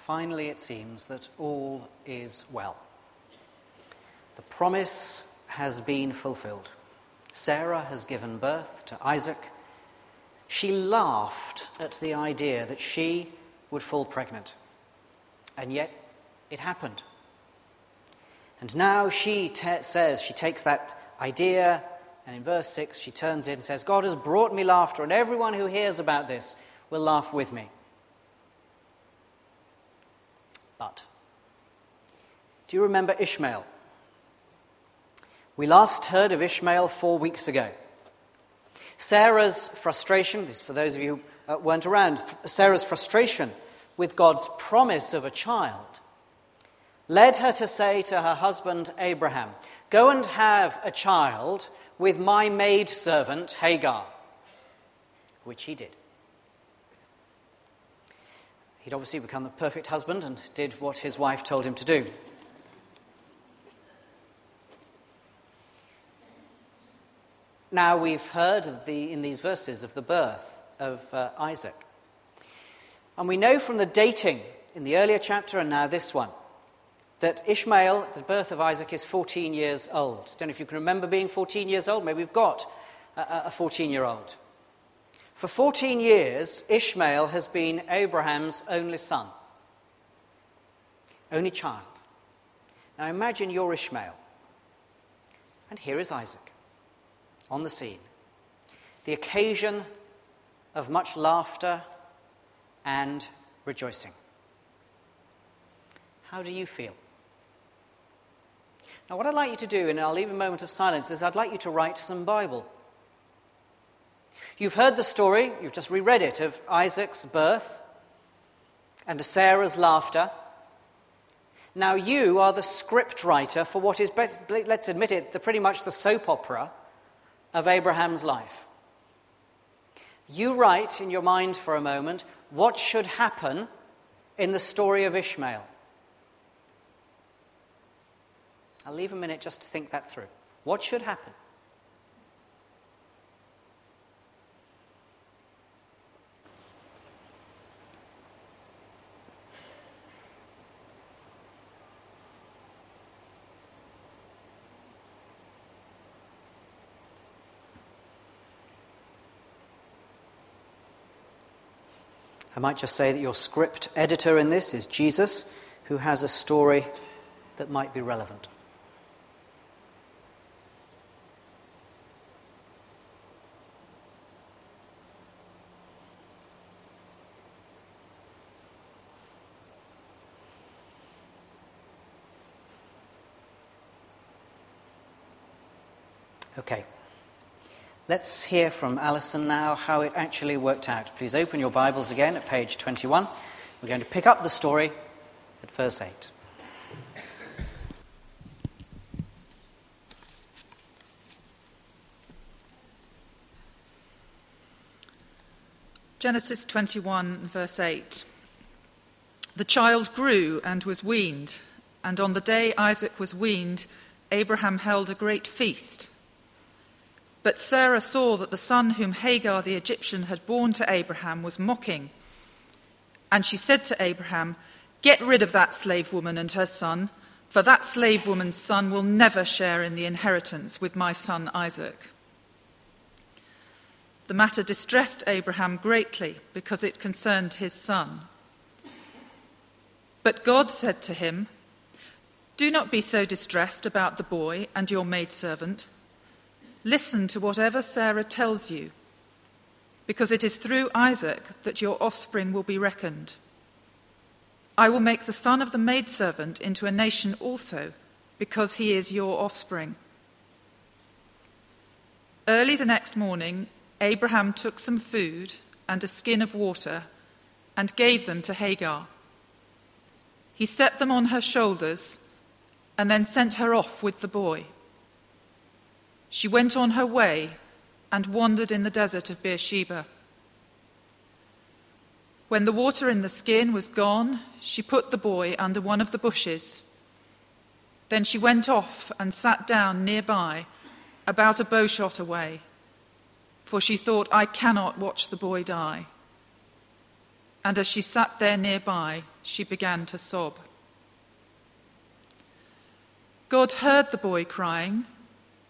finally it seems that all is well. The promise has been fulfilled. Sarah has given birth to Isaac. She laughed at the idea that she would fall pregnant. And yet, it happened. And now she te- says, she takes that idea, and in verse 6, she turns it and says, God has brought me laughter, and everyone who hears about this will laugh with me. But, do you remember Ishmael? We last heard of Ishmael four weeks ago. Sarah's frustration, this is for those of you who uh, weren't around, Sarah's frustration with God's promise of a child led her to say to her husband Abraham, Go and have a child with my maid servant Hagar, which he did. He'd obviously become the perfect husband and did what his wife told him to do. Now we've heard of the, in these verses of the birth of uh, Isaac. And we know from the dating in the earlier chapter and now this one that Ishmael, the birth of Isaac, is 14 years old. I don't know if you can remember being 14 years old. Maybe we've got a 14 year old. For 14 years, Ishmael has been Abraham's only son, only child. Now imagine you're Ishmael, and here is Isaac on the scene. The occasion of much laughter and rejoicing. How do you feel? Now, what I'd like you to do, and I'll leave a moment of silence, is I'd like you to write some Bible. You've heard the story, you've just reread it, of Isaac's birth and Sarah's laughter. Now you are the script writer for what is, let's admit it, the, pretty much the soap opera of Abraham's life. You write in your mind for a moment what should happen in the story of Ishmael. I'll leave a minute just to think that through. What should happen? I might just say that your script editor in this is Jesus, who has a story that might be relevant. Let's hear from Alison now how it actually worked out. Please open your Bibles again at page 21. We're going to pick up the story at verse 8. Genesis 21, verse 8. The child grew and was weaned, and on the day Isaac was weaned, Abraham held a great feast. But Sarah saw that the son whom Hagar the Egyptian had borne to Abraham was mocking. And she said to Abraham, Get rid of that slave woman and her son, for that slave woman's son will never share in the inheritance with my son Isaac. The matter distressed Abraham greatly because it concerned his son. But God said to him, Do not be so distressed about the boy and your maidservant. Listen to whatever Sarah tells you, because it is through Isaac that your offspring will be reckoned. I will make the son of the maidservant into a nation also, because he is your offspring. Early the next morning, Abraham took some food and a skin of water and gave them to Hagar. He set them on her shoulders and then sent her off with the boy. She went on her way and wandered in the desert of Beersheba. When the water in the skin was gone, she put the boy under one of the bushes. Then she went off and sat down nearby, about a bowshot away, for she thought, I cannot watch the boy die. and as she sat there nearby, she began to sob. God heard the boy crying,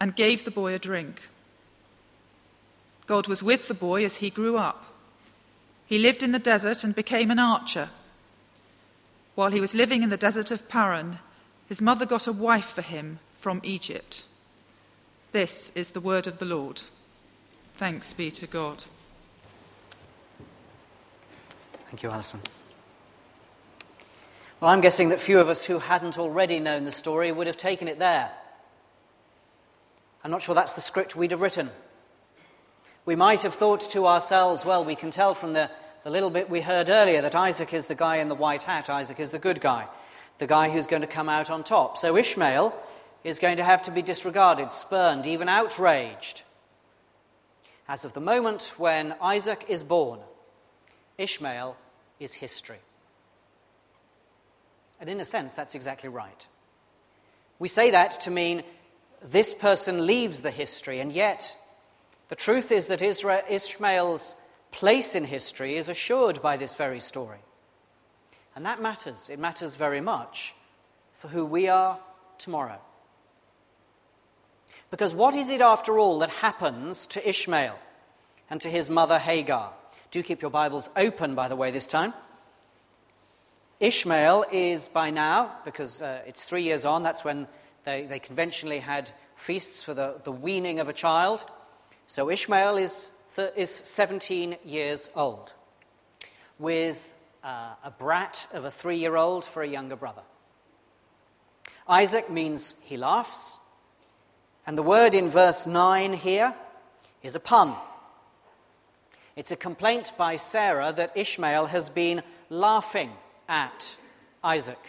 and gave the boy a drink. God was with the boy as he grew up. He lived in the desert and became an archer. While he was living in the desert of Paran, his mother got a wife for him from Egypt. This is the word of the Lord. Thanks be to God. Thank you, Alison. Well, I'm guessing that few of us who hadn't already known the story would have taken it there. I'm not sure that's the script we'd have written. We might have thought to ourselves, well, we can tell from the, the little bit we heard earlier that Isaac is the guy in the white hat. Isaac is the good guy, the guy who's going to come out on top. So Ishmael is going to have to be disregarded, spurned, even outraged. As of the moment when Isaac is born, Ishmael is history. And in a sense, that's exactly right. We say that to mean this person leaves the history, and yet the truth is that Ishmael's place in history is assured by this very story. And that matters. It matters very much for who we are tomorrow. Because what is it, after all, that happens to Ishmael and to his mother Hagar? Do keep your Bibles open, by the way, this time. Ishmael is by now, because uh, it's three years on, that's when they, they conventionally had feasts for the, the weaning of a child. So Ishmael is, th- is 17 years old, with uh, a brat of a three year old for a younger brother. Isaac means he laughs, and the word in verse 9 here is a pun. It's a complaint by Sarah that Ishmael has been laughing at Isaac.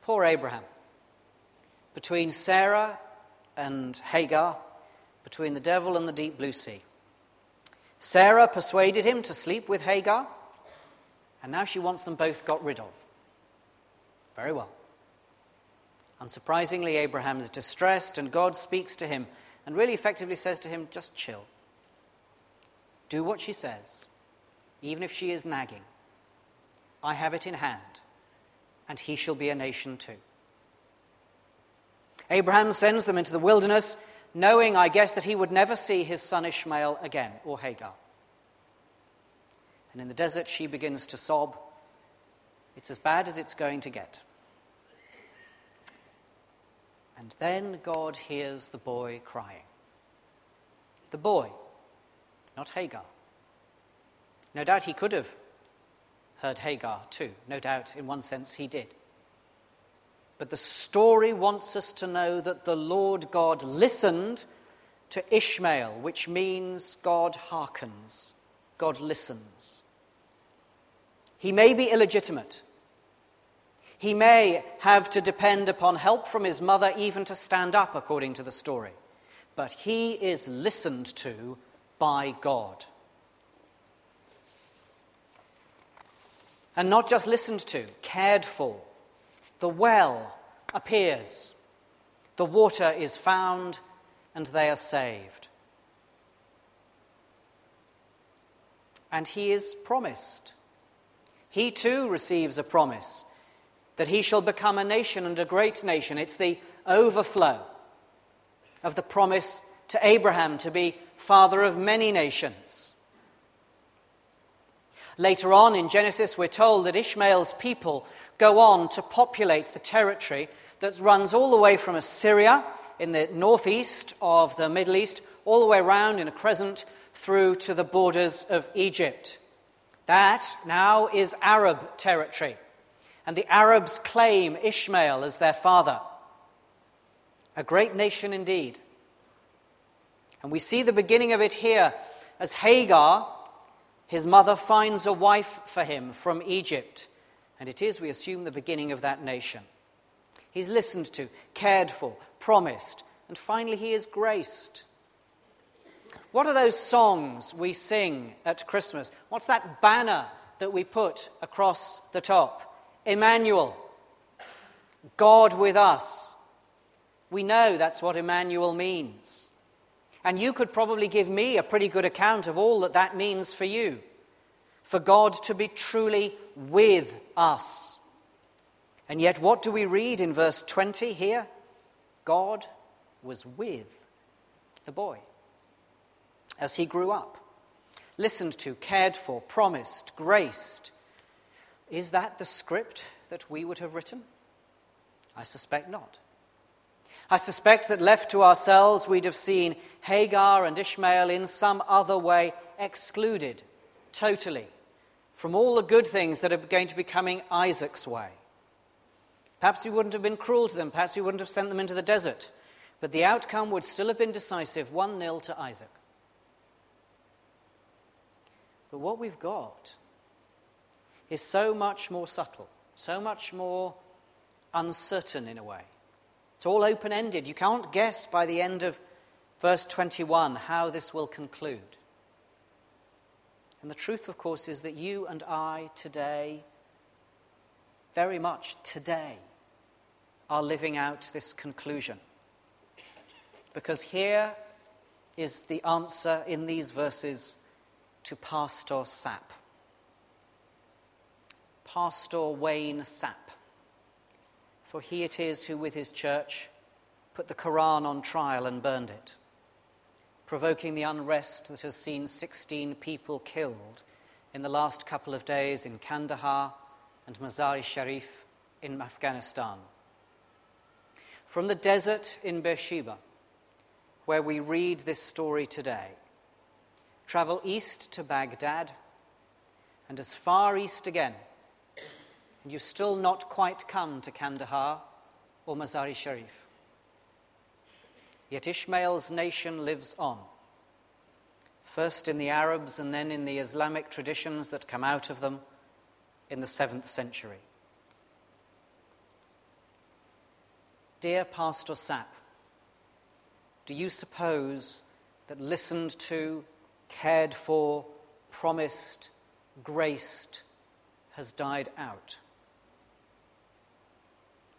Poor Abraham. Between Sarah and Hagar, between the devil and the deep blue sea. Sarah persuaded him to sleep with Hagar, and now she wants them both got rid of. Very well. Unsurprisingly, Abraham is distressed, and God speaks to him and really effectively says to him, Just chill. Do what she says, even if she is nagging. I have it in hand, and he shall be a nation too. Abraham sends them into the wilderness, knowing, I guess, that he would never see his son Ishmael again, or Hagar. And in the desert, she begins to sob. It's as bad as it's going to get. And then God hears the boy crying. The boy not Hagar. No doubt he could have heard Hagar too. No doubt, in one sense, he did. But the story wants us to know that the Lord God listened to Ishmael, which means God hearkens, God listens. He may be illegitimate. He may have to depend upon help from his mother even to stand up, according to the story. But he is listened to by God. And not just listened to, cared for. The well appears, the water is found, and they are saved. And he is promised. He too receives a promise that he shall become a nation and a great nation. It's the overflow of the promise to Abraham to be father of many nations. Later on in Genesis, we're told that Ishmael's people go on to populate the territory that runs all the way from Assyria in the northeast of the Middle East, all the way around in a crescent through to the borders of Egypt. That now is Arab territory. And the Arabs claim Ishmael as their father. A great nation indeed. And we see the beginning of it here as Hagar, His mother finds a wife for him from Egypt, and it is, we assume, the beginning of that nation. He's listened to, cared for, promised, and finally he is graced. What are those songs we sing at Christmas? What's that banner that we put across the top? Emmanuel, God with us. We know that's what Emmanuel means. And you could probably give me a pretty good account of all that that means for you. For God to be truly with us. And yet, what do we read in verse 20 here? God was with the boy as he grew up, listened to, cared for, promised, graced. Is that the script that we would have written? I suspect not. I suspect that left to ourselves, we'd have seen Hagar and Ishmael in some other way excluded totally from all the good things that are going to be coming Isaac's way. Perhaps we wouldn't have been cruel to them, perhaps we wouldn't have sent them into the desert, but the outcome would still have been decisive 1 0 to Isaac. But what we've got is so much more subtle, so much more uncertain in a way. It's all open ended. You can't guess by the end of verse 21 how this will conclude. And the truth, of course, is that you and I today, very much today, are living out this conclusion. Because here is the answer in these verses to Pastor Sapp. Pastor Wayne Sapp for he it is who, with his church, put the Quran on trial and burned it, provoking the unrest that has seen 16 people killed in the last couple of days in Kandahar and Mazar-i Sharif in Afghanistan. From the desert in Beersheba, where we read this story today, travel east to Baghdad and as far east again and you've still not quite come to Kandahar or Mazar-e Sharif. Yet Ishmael's nation lives on, first in the Arabs and then in the Islamic traditions that come out of them in the 7th century. Dear Pastor Sapp, do you suppose that listened to, cared for, promised, graced has died out?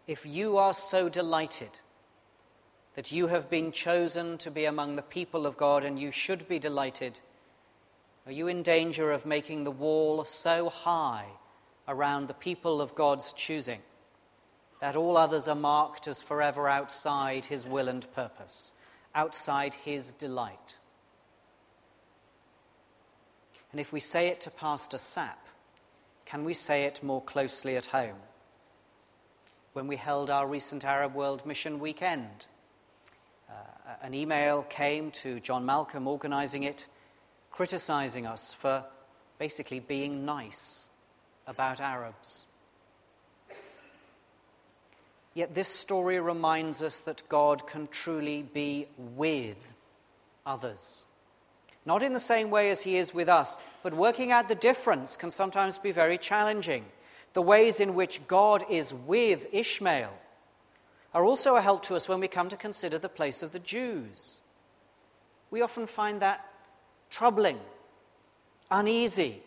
If you are so delighted that you have been chosen to be among the people of God and you should be delighted, are you in danger of making the wall so high around the people of God's choosing that all others are marked as forever outside His will and purpose, outside His delight? And if we say it to Pastor Sapp, can we say it more closely at home? When we held our recent Arab World Mission weekend. Uh, an email came to John Malcolm organizing it, criticizing us for basically being nice about Arabs. Yet this story reminds us that God can truly be with others. Not in the same way as He is with us, but working out the difference can sometimes be very challenging the ways in which God is with Ishmael are also a help to us when we come to consider the place of the Jews. We often find that troubling, uneasy.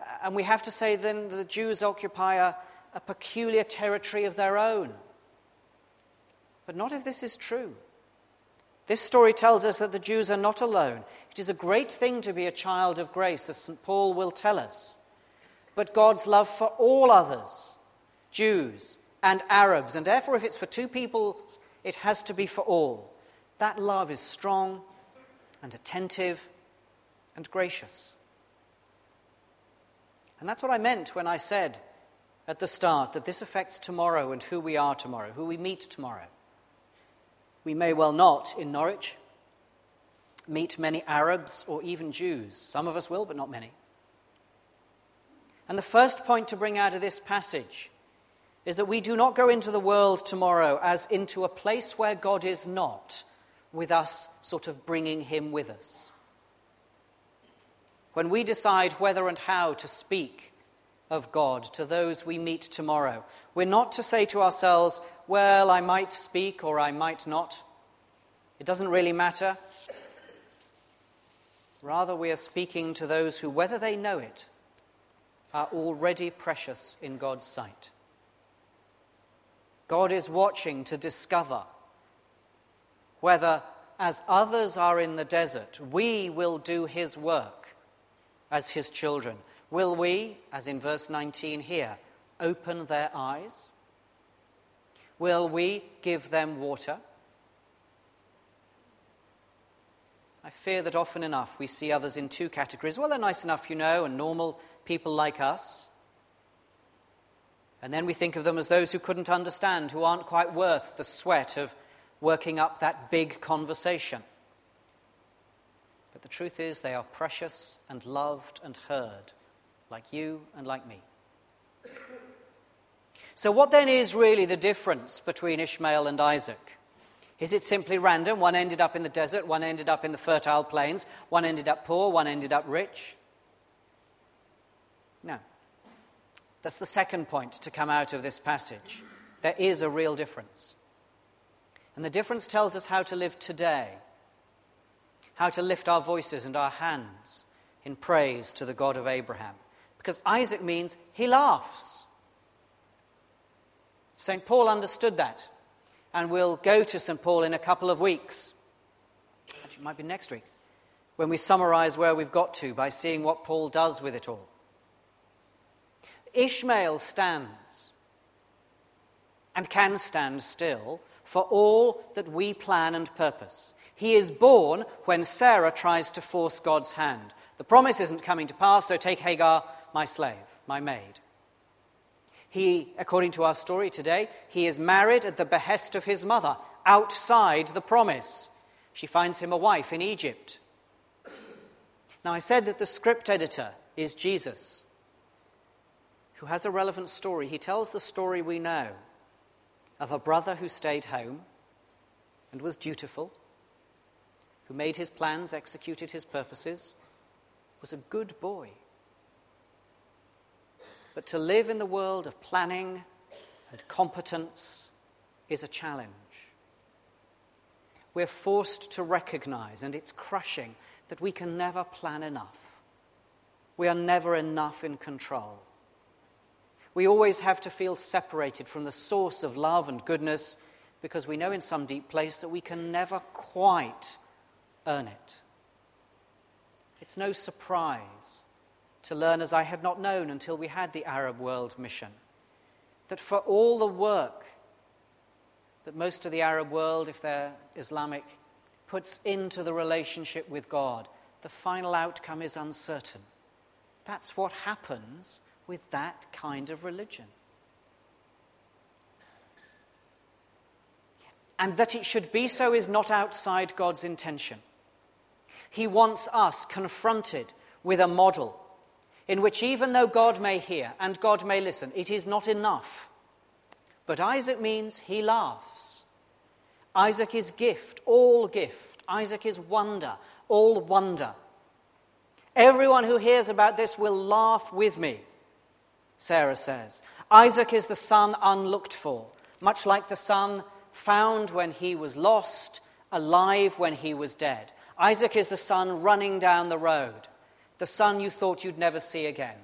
Uh, and we have to say then that the Jews occupy a, a peculiar territory of their own. But not if this is true. This story tells us that the Jews are not alone. It is a great thing to be a child of grace, as St. Paul will tell us but God's love for all others, Jews and Arabs. And therefore, if it's for two people, it has to be for all. That love is strong and attentive and gracious. And that's what I meant when I said at the start that this affects tomorrow and who we are tomorrow, who we meet tomorrow. We may well not in Norwich meet many Arabs or even Jews. Some of us will, but not many. And the first point to bring out of this passage is that we do not go into the world tomorrow as into a place where God is not, with us sort of bringing him with us. when we decide whether and how to speak of God to those we meet tomorrow, we're not to say to ourselves, well, I might speak or I might not. It doesn't really matter. Rather, we are speaking to those who, whether they know it, are already precious in God's sight. God is watching to discover whether, as others are in the desert, we will do his work as his children. Will we, as in verse 19 here, open their eyes? Will we give them water? I fear that often enough we see others in two categories. Well, they're nice enough, you know, and normal people like us. And then we think of them as those who couldn't understand, who aren't quite worth the sweat of working up that big conversation. But the truth is, they are precious and loved and heard, like you and like me. So, what then is really the difference between Ishmael and Isaac? Is it simply random? One ended up in the desert, one ended up in the fertile plains, one ended up poor, one ended up rich. No. That's the second point to come out of this passage. There is a real difference. And the difference tells us how to live today, how to lift our voices and our hands in praise to the God of Abraham. Because Isaac means he laughs. St. Paul understood that and we'll go to St. Paul in a couple of weeks. Actually, it might be next week, when we summarize where we've got to by seeing what Paul does with it all. Ishmael stands and can stand still for all that we plan and purpose. He is born when Sarah tries to force God's hand. The promise isn't coming to pass, so take Hagar, my slave, my maid. He, according to our story today, he is married at the behest of his mother, outside the promise. She finds him a wife in Egypt. Now, I said that the script editor is Jesus, who has a relevant story. He tells the story we know of a brother who stayed home and was dutiful, who made his plans, executed his purposes, was a good boy. But to live in the world of planning and competence is a challenge. We're forced to recognize, and it's crushing, that we can never plan enough. We are never enough in control. We always have to feel separated from the source of love and goodness because we know in some deep place that we can never quite earn it. It's no surprise to learn as I had not known until we had the Arab World Mission. That for all the work that most of the Arab world, if they're Islamic, puts into the relationship with God, the final outcome is uncertain. That's what happens with that kind of religion. And that it should be so is not outside God's intention. He wants us confronted with a model in which, even though God may hear and God may listen, it is not enough. But Isaac means he laughs. Isaac is gift, all gift. Isaac is wonder, all wonder. Everyone who hears about this will laugh with me, Sarah says. Isaac is the son unlooked for, much like the son found when he was lost, alive when he was dead. Isaac is the son running down the road the son you thought you'd never see again.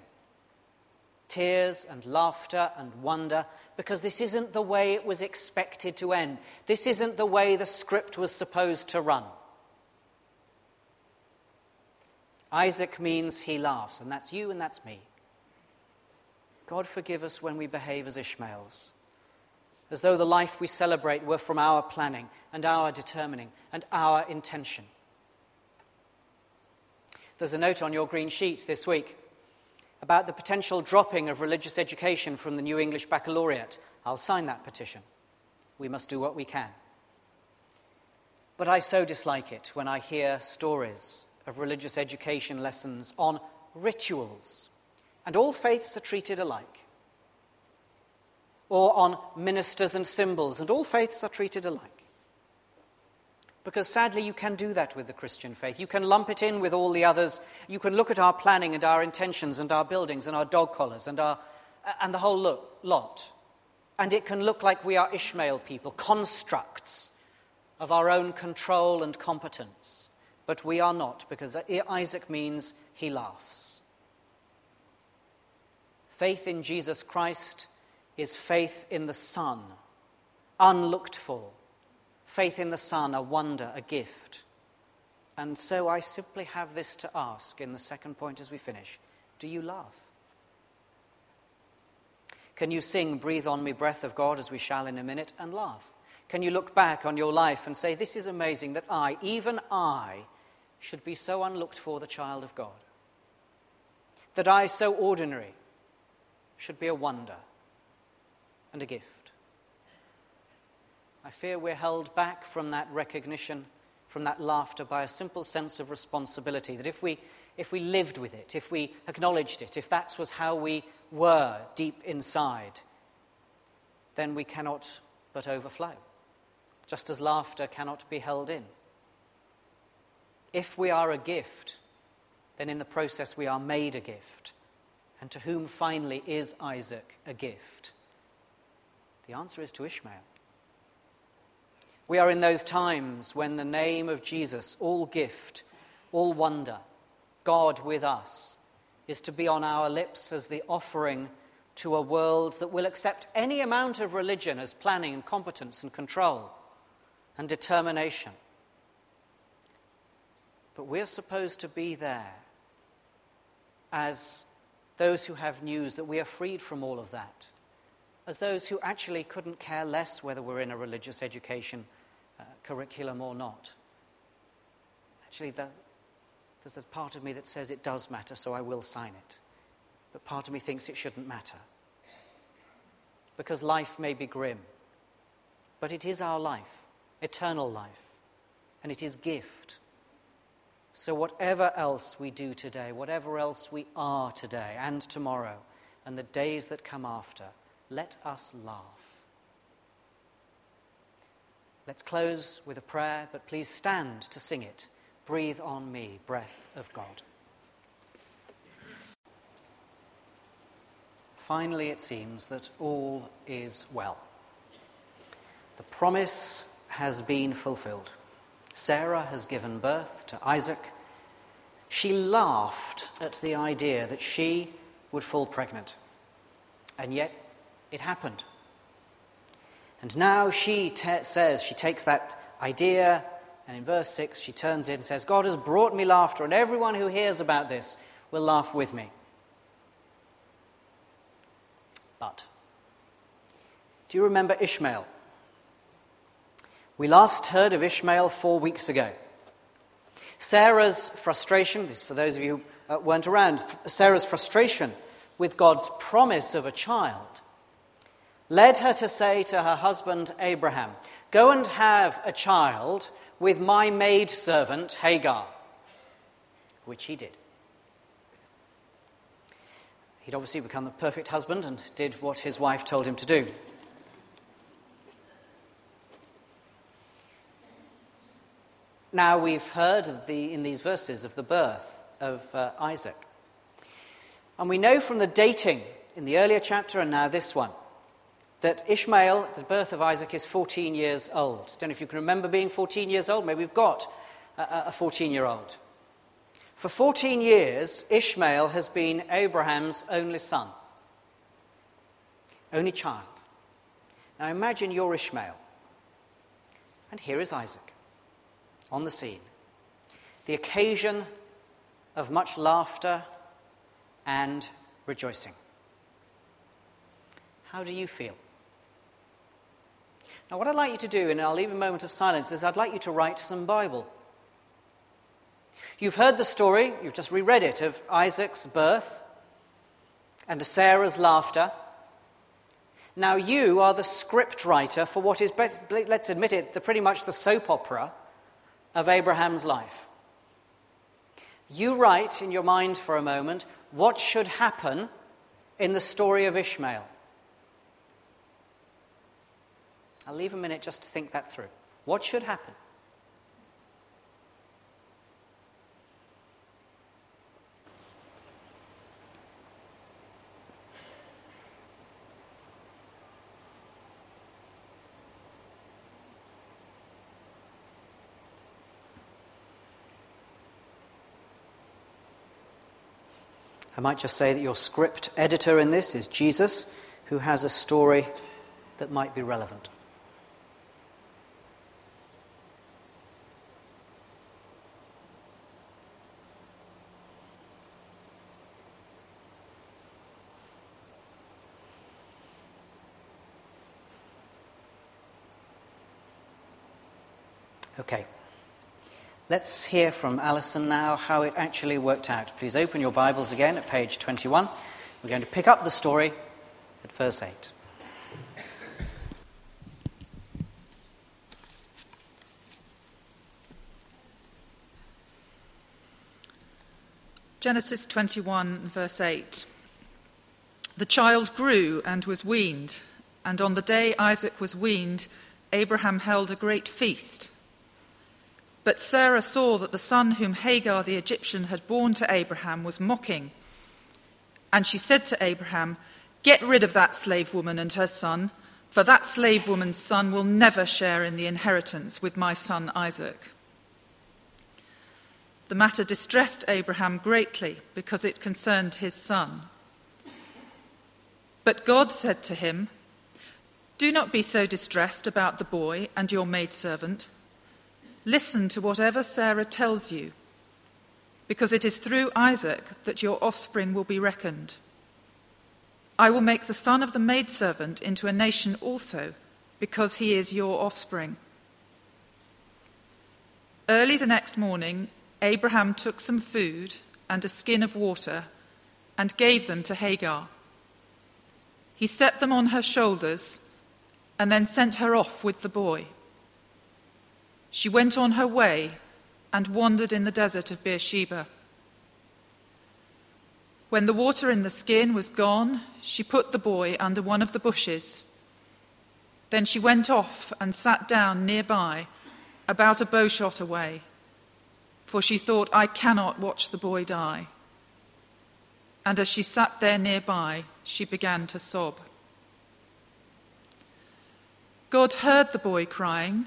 Tears and laughter and wonder, because this isn't the way it was expected to end. This isn't the way the script was supposed to run. Isaac means he laughs, and that's you and that's me. God forgive us when we behave as Ishmaels, as though the life we celebrate were from our planning and our determining and our intention. There's a note on your green sheet this week about the potential dropping of religious education from the New English Baccalaureate. I'll sign that petition. We must do what we can. But I so dislike it when I hear stories of religious education lessons on rituals, and all faiths are treated alike, or on ministers and symbols, and all faiths are treated alike. Because sadly, you can do that with the Christian faith. You can lump it in with all the others. You can look at our planning and our intentions and our buildings and our dog collars and, our, and the whole look, lot. And it can look like we are Ishmael people, constructs of our own control and competence. But we are not, because Isaac means he laughs. Faith in Jesus Christ is faith in the Son, unlooked for faith in the Son, a wonder, a gift. And so I simply have this to ask in the second point as we finish Do you love? Can you sing, Breathe on me, breath of God, as we shall in a minute, and laugh? Can you look back on your life and say, This is amazing that I, even I, should be so unlooked for the child of God? That I, so ordinary, should be a wonder and a gift? I fear we're held back from that recognition, from that laughter, by a simple sense of responsibility. That if we, if we lived with it, if we acknowledged it, if that was how we were deep inside, then we cannot but overflow, just as laughter cannot be held in. If we are a gift, then in the process we are made a gift. And to whom finally is Isaac a gift? The answer is to Ishmael. We are in those times when the name of Jesus, all gift, all wonder, God with us, is to be on our lips as the offering to a world that will accept any amount of religion as planning and competence and control and determination. But we're supposed to be there as those who have news that we are freed from all of that as those who actually couldn't care less whether we're in a religious education uh, curriculum or not. Actually, the, there's a part of me that says it does matter, so I will sign it. But part of me thinks it shouldn't matter. Because life may be grim, but it is our life, eternal life, and it is gift. So, whatever else we do today, whatever else we are today and tomorrow, and the days that come after, let us laugh. Let's close with a prayer, but please stand to sing it. Breathe on me, breath of God. Finally, it seems that all is well. The promise has been fulfilled. Sarah has given birth to Isaac. She laughed at the idea that she would fall pregnant. And yet, it happened. And now she te- says, she takes that idea, and in verse 6, she turns it and says, God has brought me laughter, and everyone who hears about this will laugh with me. But, do you remember Ishmael? We last heard of Ishmael four weeks ago. Sarah's frustration, this is for those of you who uh, weren't around, Sarah's frustration with God's promise of a child led her to say to her husband Abraham, Go and have a child with my maid servant Hagar, which he did. He'd obviously become the perfect husband and did what his wife told him to do. Now we've heard of the, in these verses of the birth of uh, Isaac. And we know from the dating in the earlier chapter and now this one that Ishmael, the birth of Isaac, is 14 years old. I Don't know if you can remember being 14 years old. Maybe we've got a 14 year old. For 14 years, Ishmael has been Abraham's only son, only child. Now imagine you're Ishmael, and here is Isaac on the scene. The occasion of much laughter and rejoicing. How do you feel? Now, what I'd like you to do, and I'll leave a moment of silence, is I'd like you to write some Bible. You've heard the story, you've just reread it, of Isaac's birth and Sarah's laughter. Now, you are the script writer for what is, let's admit it, the, pretty much the soap opera of Abraham's life. You write in your mind for a moment what should happen in the story of Ishmael. I'll leave a minute just to think that through. What should happen? Might just say that your script editor in this is Jesus, who has a story that might be relevant. Let's hear from Alison now how it actually worked out. Please open your Bibles again at page 21. We're going to pick up the story at verse 8. Genesis 21, verse 8. The child grew and was weaned, and on the day Isaac was weaned, Abraham held a great feast. But Sarah saw that the son whom Hagar the Egyptian had borne to Abraham was mocking. And she said to Abraham, Get rid of that slave woman and her son, for that slave woman's son will never share in the inheritance with my son Isaac. The matter distressed Abraham greatly because it concerned his son. But God said to him, Do not be so distressed about the boy and your maidservant. Listen to whatever Sarah tells you, because it is through Isaac that your offspring will be reckoned. I will make the son of the maidservant into a nation also, because he is your offspring. Early the next morning, Abraham took some food and a skin of water and gave them to Hagar. He set them on her shoulders and then sent her off with the boy. She went on her way and wandered in the desert of Beersheba. When the water in the skin was gone, she put the boy under one of the bushes. Then she went off and sat down nearby, about a bowshot away, for she thought, I cannot watch the boy die. And as she sat there nearby, she began to sob. God heard the boy crying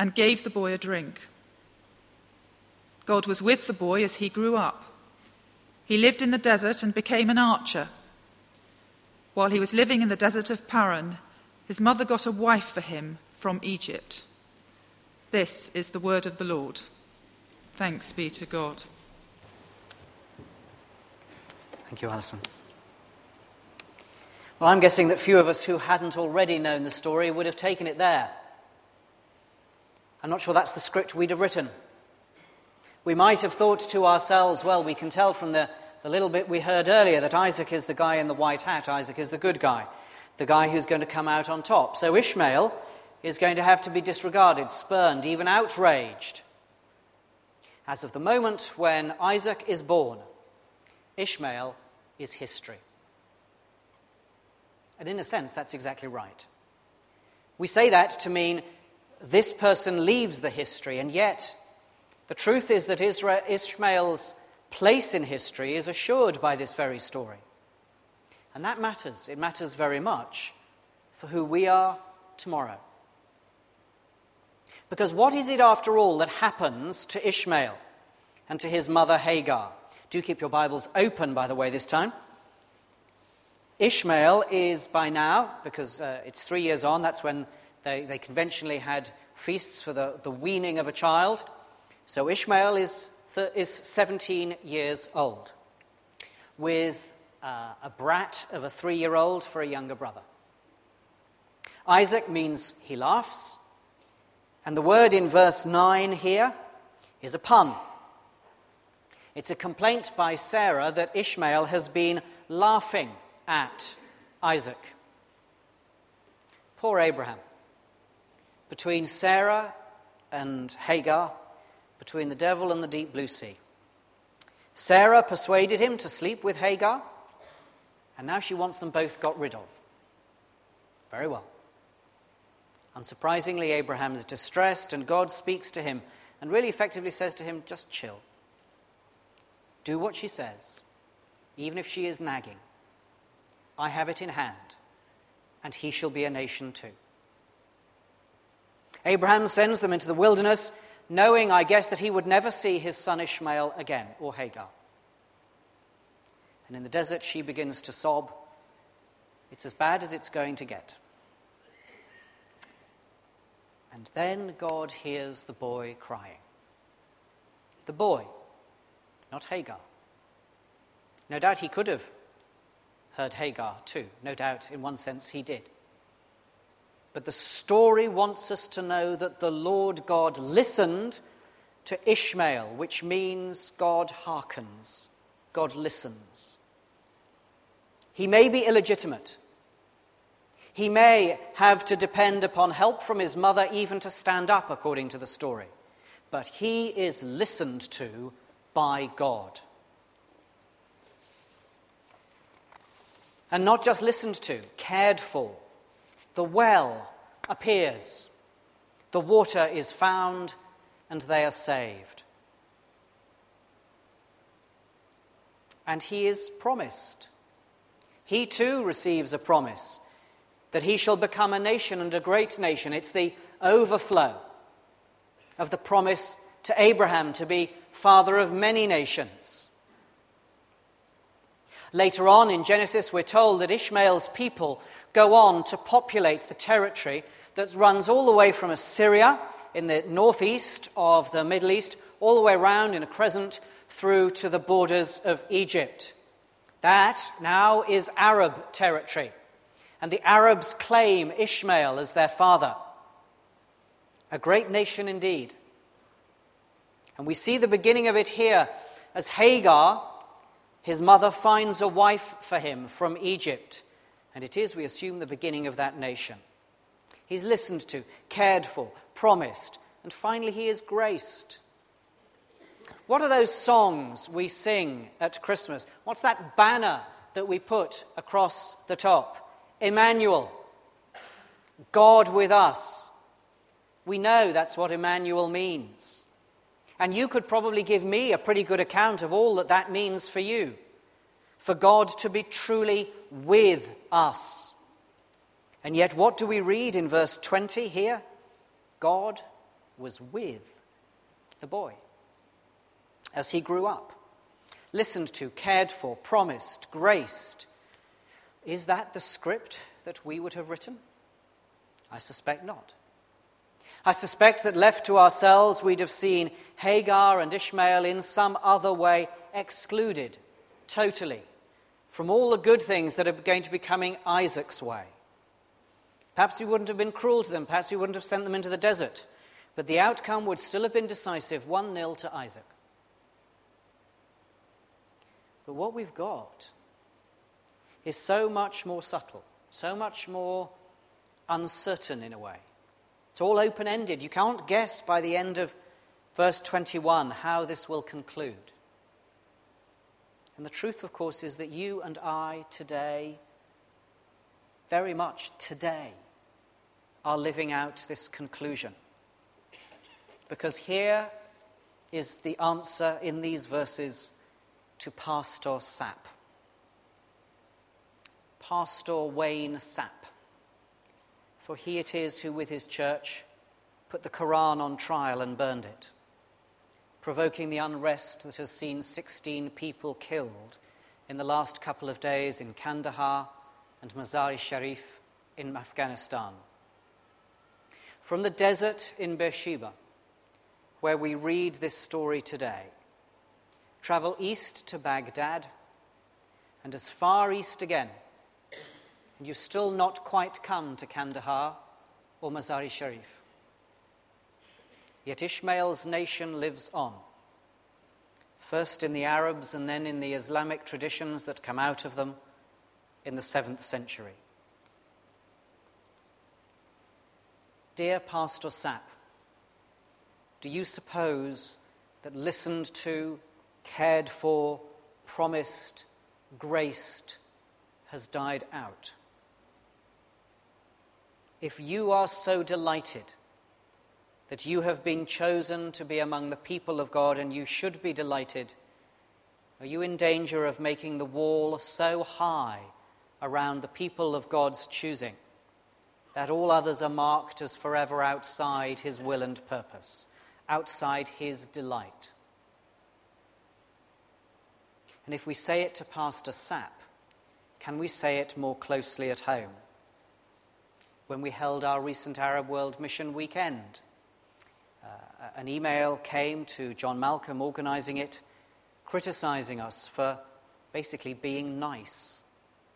and gave the boy a drink. God was with the boy as he grew up. He lived in the desert and became an archer. While he was living in the desert of Paran, his mother got a wife for him from Egypt. This is the word of the Lord. Thanks be to God. Thank you, Alison. Well, I'm guessing that few of us who hadn't already known the story would have taken it there. I'm not sure that's the script we'd have written. We might have thought to ourselves, well, we can tell from the, the little bit we heard earlier that Isaac is the guy in the white hat. Isaac is the good guy, the guy who's going to come out on top. So Ishmael is going to have to be disregarded, spurned, even outraged. As of the moment when Isaac is born, Ishmael is history. And in a sense, that's exactly right. We say that to mean this person leaves the history, and yet the truth is that Israel, Ishmael's place in history is assured by this very story. And that matters. It matters very much for who we are tomorrow. Because what is it, after all, that happens to Ishmael and to his mother Hagar? Do keep your Bibles open, by the way, this time. Ishmael is by now, because uh, it's three years on, that's when they, they conventionally had feasts for the, the weaning of a child. So Ishmael is, is 17 years old, with uh, a brat of a three year old for a younger brother. Isaac means he laughs, and the word in verse 9 here is a pun. It's a complaint by Sarah that Ishmael has been laughing at Isaac. Poor Abraham between Sarah and Hagar, between the devil and the deep blue sea. Sarah persuaded him to sleep with Hagar, And now she wants them both got rid of. Very well. Unsurprisingly, Abraham is distressed, and God speaks to him and really effectively says to him, just chill. Do what she says, even if she is nagging. I have it in hand, and he shall be a nation too. Abraham sends them into the wilderness, knowing, I guess, that he would never see his son Ishmael again, or Hagar. And in the desert, she begins to sob. It's as bad as it's going to get. And then God hears the boy crying. The boy, not Hagar. No doubt he could have heard Hagar too. No doubt, in one sense, he did. But the story wants us to know that the Lord God listened to Ishmael, which means God hearkens, God listens. He may be illegitimate. He may have to depend upon help from his mother even to stand up, according to the story. But he is listened to by God. And not just listened to, cared for. The well appears, the water is found, and they are saved. And he is promised. He too receives a promise that he shall become a nation and a great nation. It's the overflow of the promise to Abraham to be father of many nations. Later on in Genesis, we're told that Ishmael's people go on to populate the territory that runs all the way from Assyria in the northeast of the Middle East, all the way around in a crescent through to the borders of Egypt. That now is Arab territory. And the Arabs claim Ishmael as their father. A great nation indeed. And we see the beginning of it here as Hagar, his mother, finds a wife for him from Egypt. And it is, we assume, the beginning of that nation. He's listened to, cared for, promised, and finally he is graced. What are those songs we sing at Christmas? What's that banner that we put across the top? Emmanuel, God with us. We know that's what Emmanuel means. And you could probably give me a pretty good account of all that that means for you. For God to be truly with us. And yet, what do we read in verse 20 here? God was with the boy as he grew up, listened to, cared for, promised, graced. Is that the script that we would have written? I suspect not. I suspect that left to ourselves, we'd have seen Hagar and Ishmael in some other way excluded totally from all the good things that are going to be coming Isaac's way. Perhaps we wouldn't have been cruel to them, perhaps we wouldn't have sent them into the desert, but the outcome would still have been decisive 1 0 to Isaac. But what we've got is so much more subtle, so much more uncertain in a way. It's all open ended. You can't guess by the end of verse 21 how this will conclude. And the truth, of course, is that you and I today, very much today, are living out this conclusion. Because here is the answer in these verses to Pastor Sapp. Pastor Wayne Sapp for he it is who, with his church, put the Quran on trial and burned it, provoking the unrest that has seen 16 people killed in the last couple of days in Kandahar and Mazar-e Sharif in Afghanistan. From the desert in Beersheba, where we read this story today, travel east to Baghdad and as far east again and you've still not quite come to Kandahar or Mazar-e Sharif. Yet Ishmael's nation lives on, first in the Arabs and then in the Islamic traditions that come out of them in the seventh century. Dear Pastor Sapp, do you suppose that listened to, cared for, promised, graced, has died out. If you are so delighted that you have been chosen to be among the people of God and you should be delighted, are you in danger of making the wall so high around the people of God's choosing that all others are marked as forever outside his will and purpose, outside his delight? And if we say it to Pastor Sapp, can we say it more closely at home? When we held our recent Arab World Mission weekend, uh, an email came to John Malcolm organizing it, criticizing us for basically being nice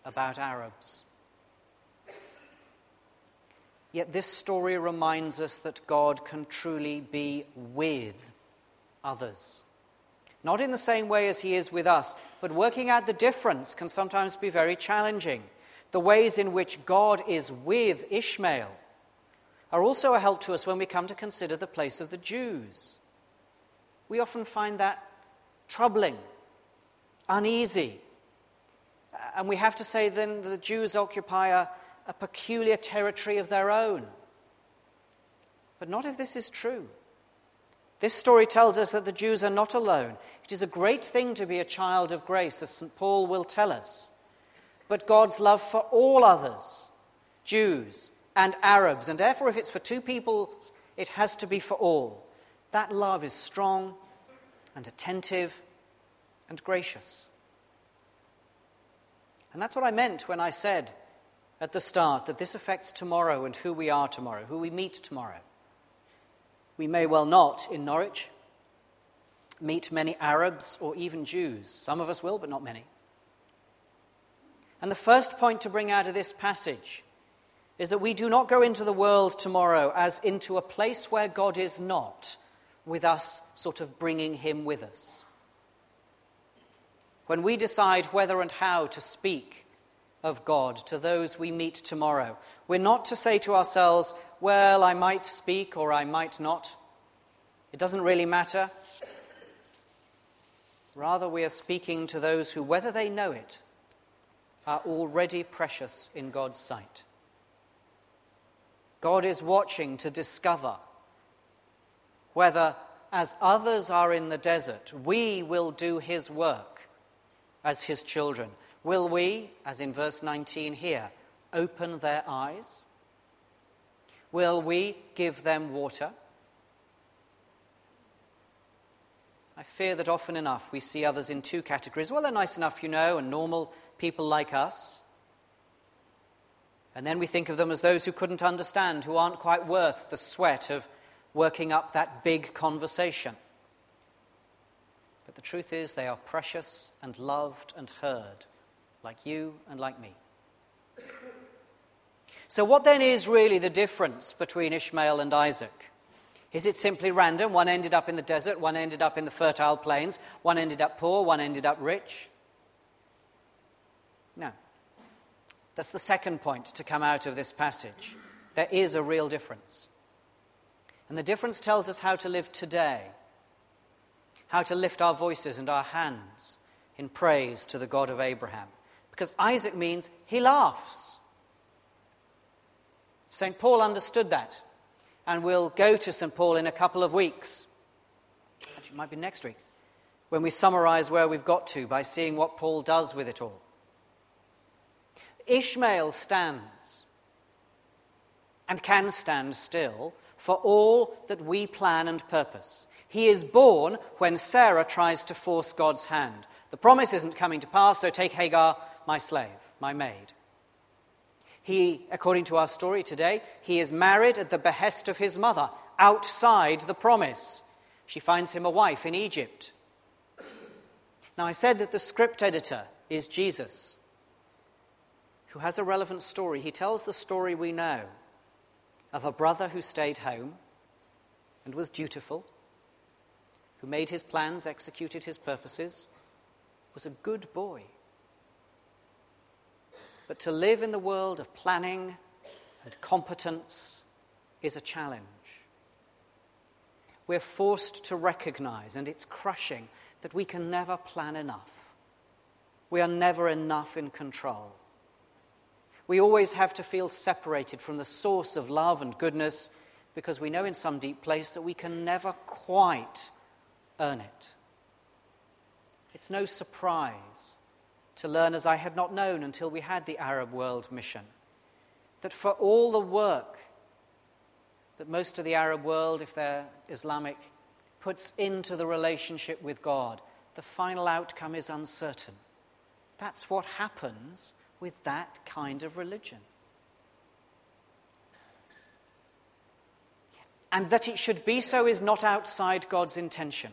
about Arabs. Yet this story reminds us that God can truly be with others. Not in the same way as He is with us, but working out the difference can sometimes be very challenging. The ways in which God is with Ishmael are also a help to us when we come to consider the place of the Jews. We often find that troubling, uneasy. Uh, and we have to say then that the Jews occupy a, a peculiar territory of their own. But not if this is true. This story tells us that the Jews are not alone. It is a great thing to be a child of grace, as St. Paul will tell us. But God's love for all others, Jews and Arabs, and therefore, if it's for two people, it has to be for all. That love is strong and attentive and gracious. And that's what I meant when I said at the start that this affects tomorrow and who we are tomorrow, who we meet tomorrow. We may well not in Norwich meet many Arabs or even Jews. Some of us will, but not many. And the first point to bring out of this passage is that we do not go into the world tomorrow as into a place where God is not, with us sort of bringing him with us. When we decide whether and how to speak of God to those we meet tomorrow, we're not to say to ourselves, well, I might speak or I might not. It doesn't really matter. Rather, we are speaking to those who, whether they know it, are already precious in God's sight. God is watching to discover whether, as others are in the desert, we will do his work as his children. Will we, as in verse 19 here, open their eyes? Will we give them water? I fear that often enough we see others in two categories. Well, they're nice enough, you know, and normal people like us. And then we think of them as those who couldn't understand, who aren't quite worth the sweat of working up that big conversation. But the truth is, they are precious and loved and heard, like you and like me. So, what then is really the difference between Ishmael and Isaac? Is it simply random? One ended up in the desert, one ended up in the fertile plains, one ended up poor, one ended up rich? No. That's the second point to come out of this passage. There is a real difference. And the difference tells us how to live today, how to lift our voices and our hands in praise to the God of Abraham. Because Isaac means he laughs. St. Paul understood that, and we'll go to St. Paul in a couple of weeks. Actually, it might be next week, when we summarize where we've got to by seeing what Paul does with it all. Ishmael stands and can stand still for all that we plan and purpose. He is born when Sarah tries to force God's hand. The promise isn't coming to pass, so take Hagar, my slave, my maid. He, according to our story today, he is married at the behest of his mother, outside the promise. She finds him a wife in Egypt. Now, I said that the script editor is Jesus who has a relevant story. He tells the story we know of a brother who stayed home and was dutiful, who made his plans, executed his purposes, was a good boy. But to live in the world of planning and competence is a challenge. We're forced to recognize, and it's crushing, that we can never plan enough. We are never enough in control. We always have to feel separated from the source of love and goodness because we know in some deep place that we can never quite earn it. It's no surprise to learn, as I had not known until we had the Arab World Mission, that for all the work that most of the Arab world, if they're Islamic, puts into the relationship with God, the final outcome is uncertain. That's what happens with that kind of religion. And that it should be so is not outside God's intention.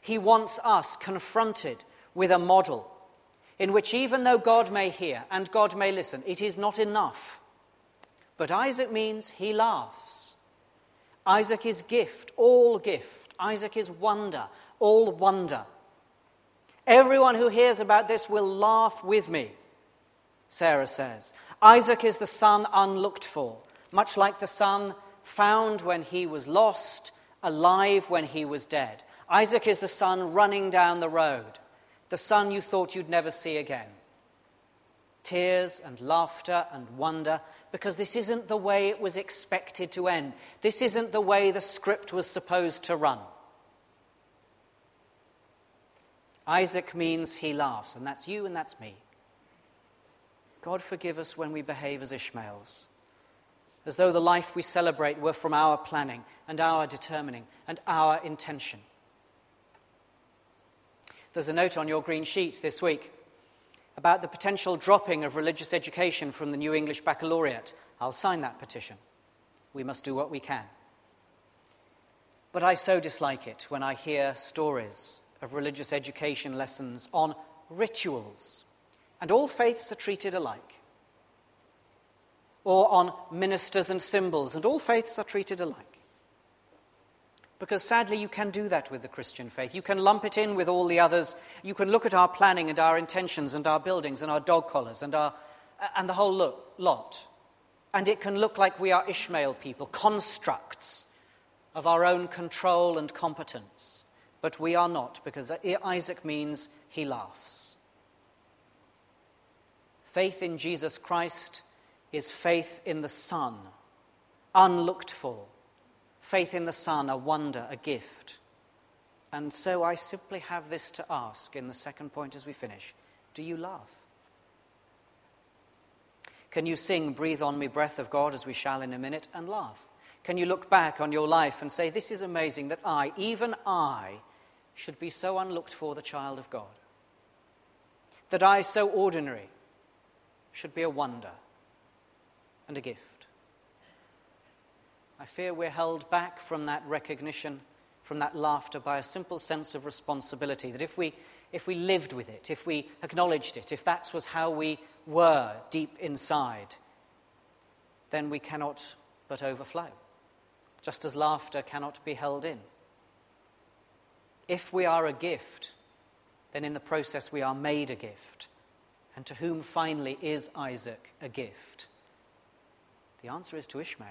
He wants us confronted with a model in which, even though God may hear and God may listen, it is not enough. But Isaac means he laughs. Isaac is gift, all gift. Isaac is wonder, all wonder. Everyone who hears about this will laugh with me, Sarah says. Isaac is the son unlooked for, much like the son found when he was lost, alive when he was dead. Isaac is the son running down the road, the son you thought you'd never see again. Tears and laughter and wonder, because this isn't the way it was expected to end. This isn't the way the script was supposed to run. Isaac means he laughs, and that's you and that's me. God forgive us when we behave as Ishmaels, as though the life we celebrate were from our planning and our determining and our intention. There's a note on your green sheet this week about the potential dropping of religious education from the New English Baccalaureate. I'll sign that petition. We must do what we can. But I so dislike it when I hear stories of religious education lessons on rituals, and all faiths are treated alike. Or on ministers and symbols, and all faiths are treated alike. Because sadly, you can do that with the Christian faith. You can lump it in with all the others. You can look at our planning and our intentions and our buildings and our dog collars and, our, and the whole look, lot. And it can look like we are Ishmael people, constructs of our own control and competence but we are not, because Isaac means he laughs. Faith in Jesus Christ is faith in the Son, unlooked for. Faith in the Son, a wonder, a gift. And so I simply have this to ask in the second point as we finish Do you laugh? Can you sing, Breathe on me, breath of God, as we shall in a minute, and laugh? Can you look back on your life and say, This is amazing that I, even I, should be so unlooked for the child of God. That I, so ordinary, should be a wonder and a gift. I fear we're held back from that recognition, from that laughter, by a simple sense of responsibility. That if we, if we lived with it, if we acknowledged it, if that was how we were deep inside, then we cannot but overflow, just as laughter cannot be held in. If we are a gift, then in the process we are made a gift. And to whom finally is Isaac a gift? The answer is to Ishmael.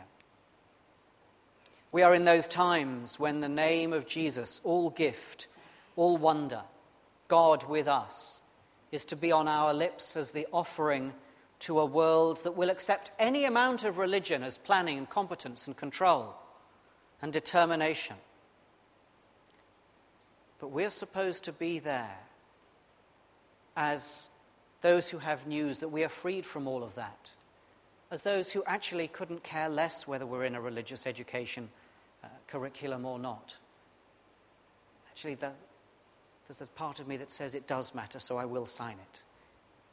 We are in those times when the name of Jesus, all gift, all wonder, God with us, is to be on our lips as the offering to a world that will accept any amount of religion as planning and competence and control and determination. But we're supposed to be there as those who have news that we are freed from all of that, as those who actually couldn't care less whether we're in a religious education uh, curriculum or not. Actually, the, there's a part of me that says it does matter, so I will sign it.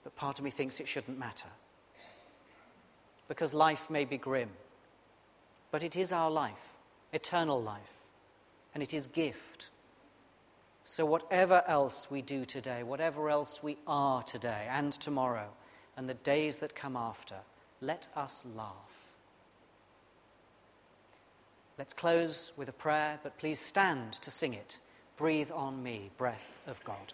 But part of me thinks it shouldn't matter. Because life may be grim, but it is our life, eternal life, and it is gift. So, whatever else we do today, whatever else we are today and tomorrow, and the days that come after, let us laugh. Let's close with a prayer, but please stand to sing it. Breathe on me, breath of God.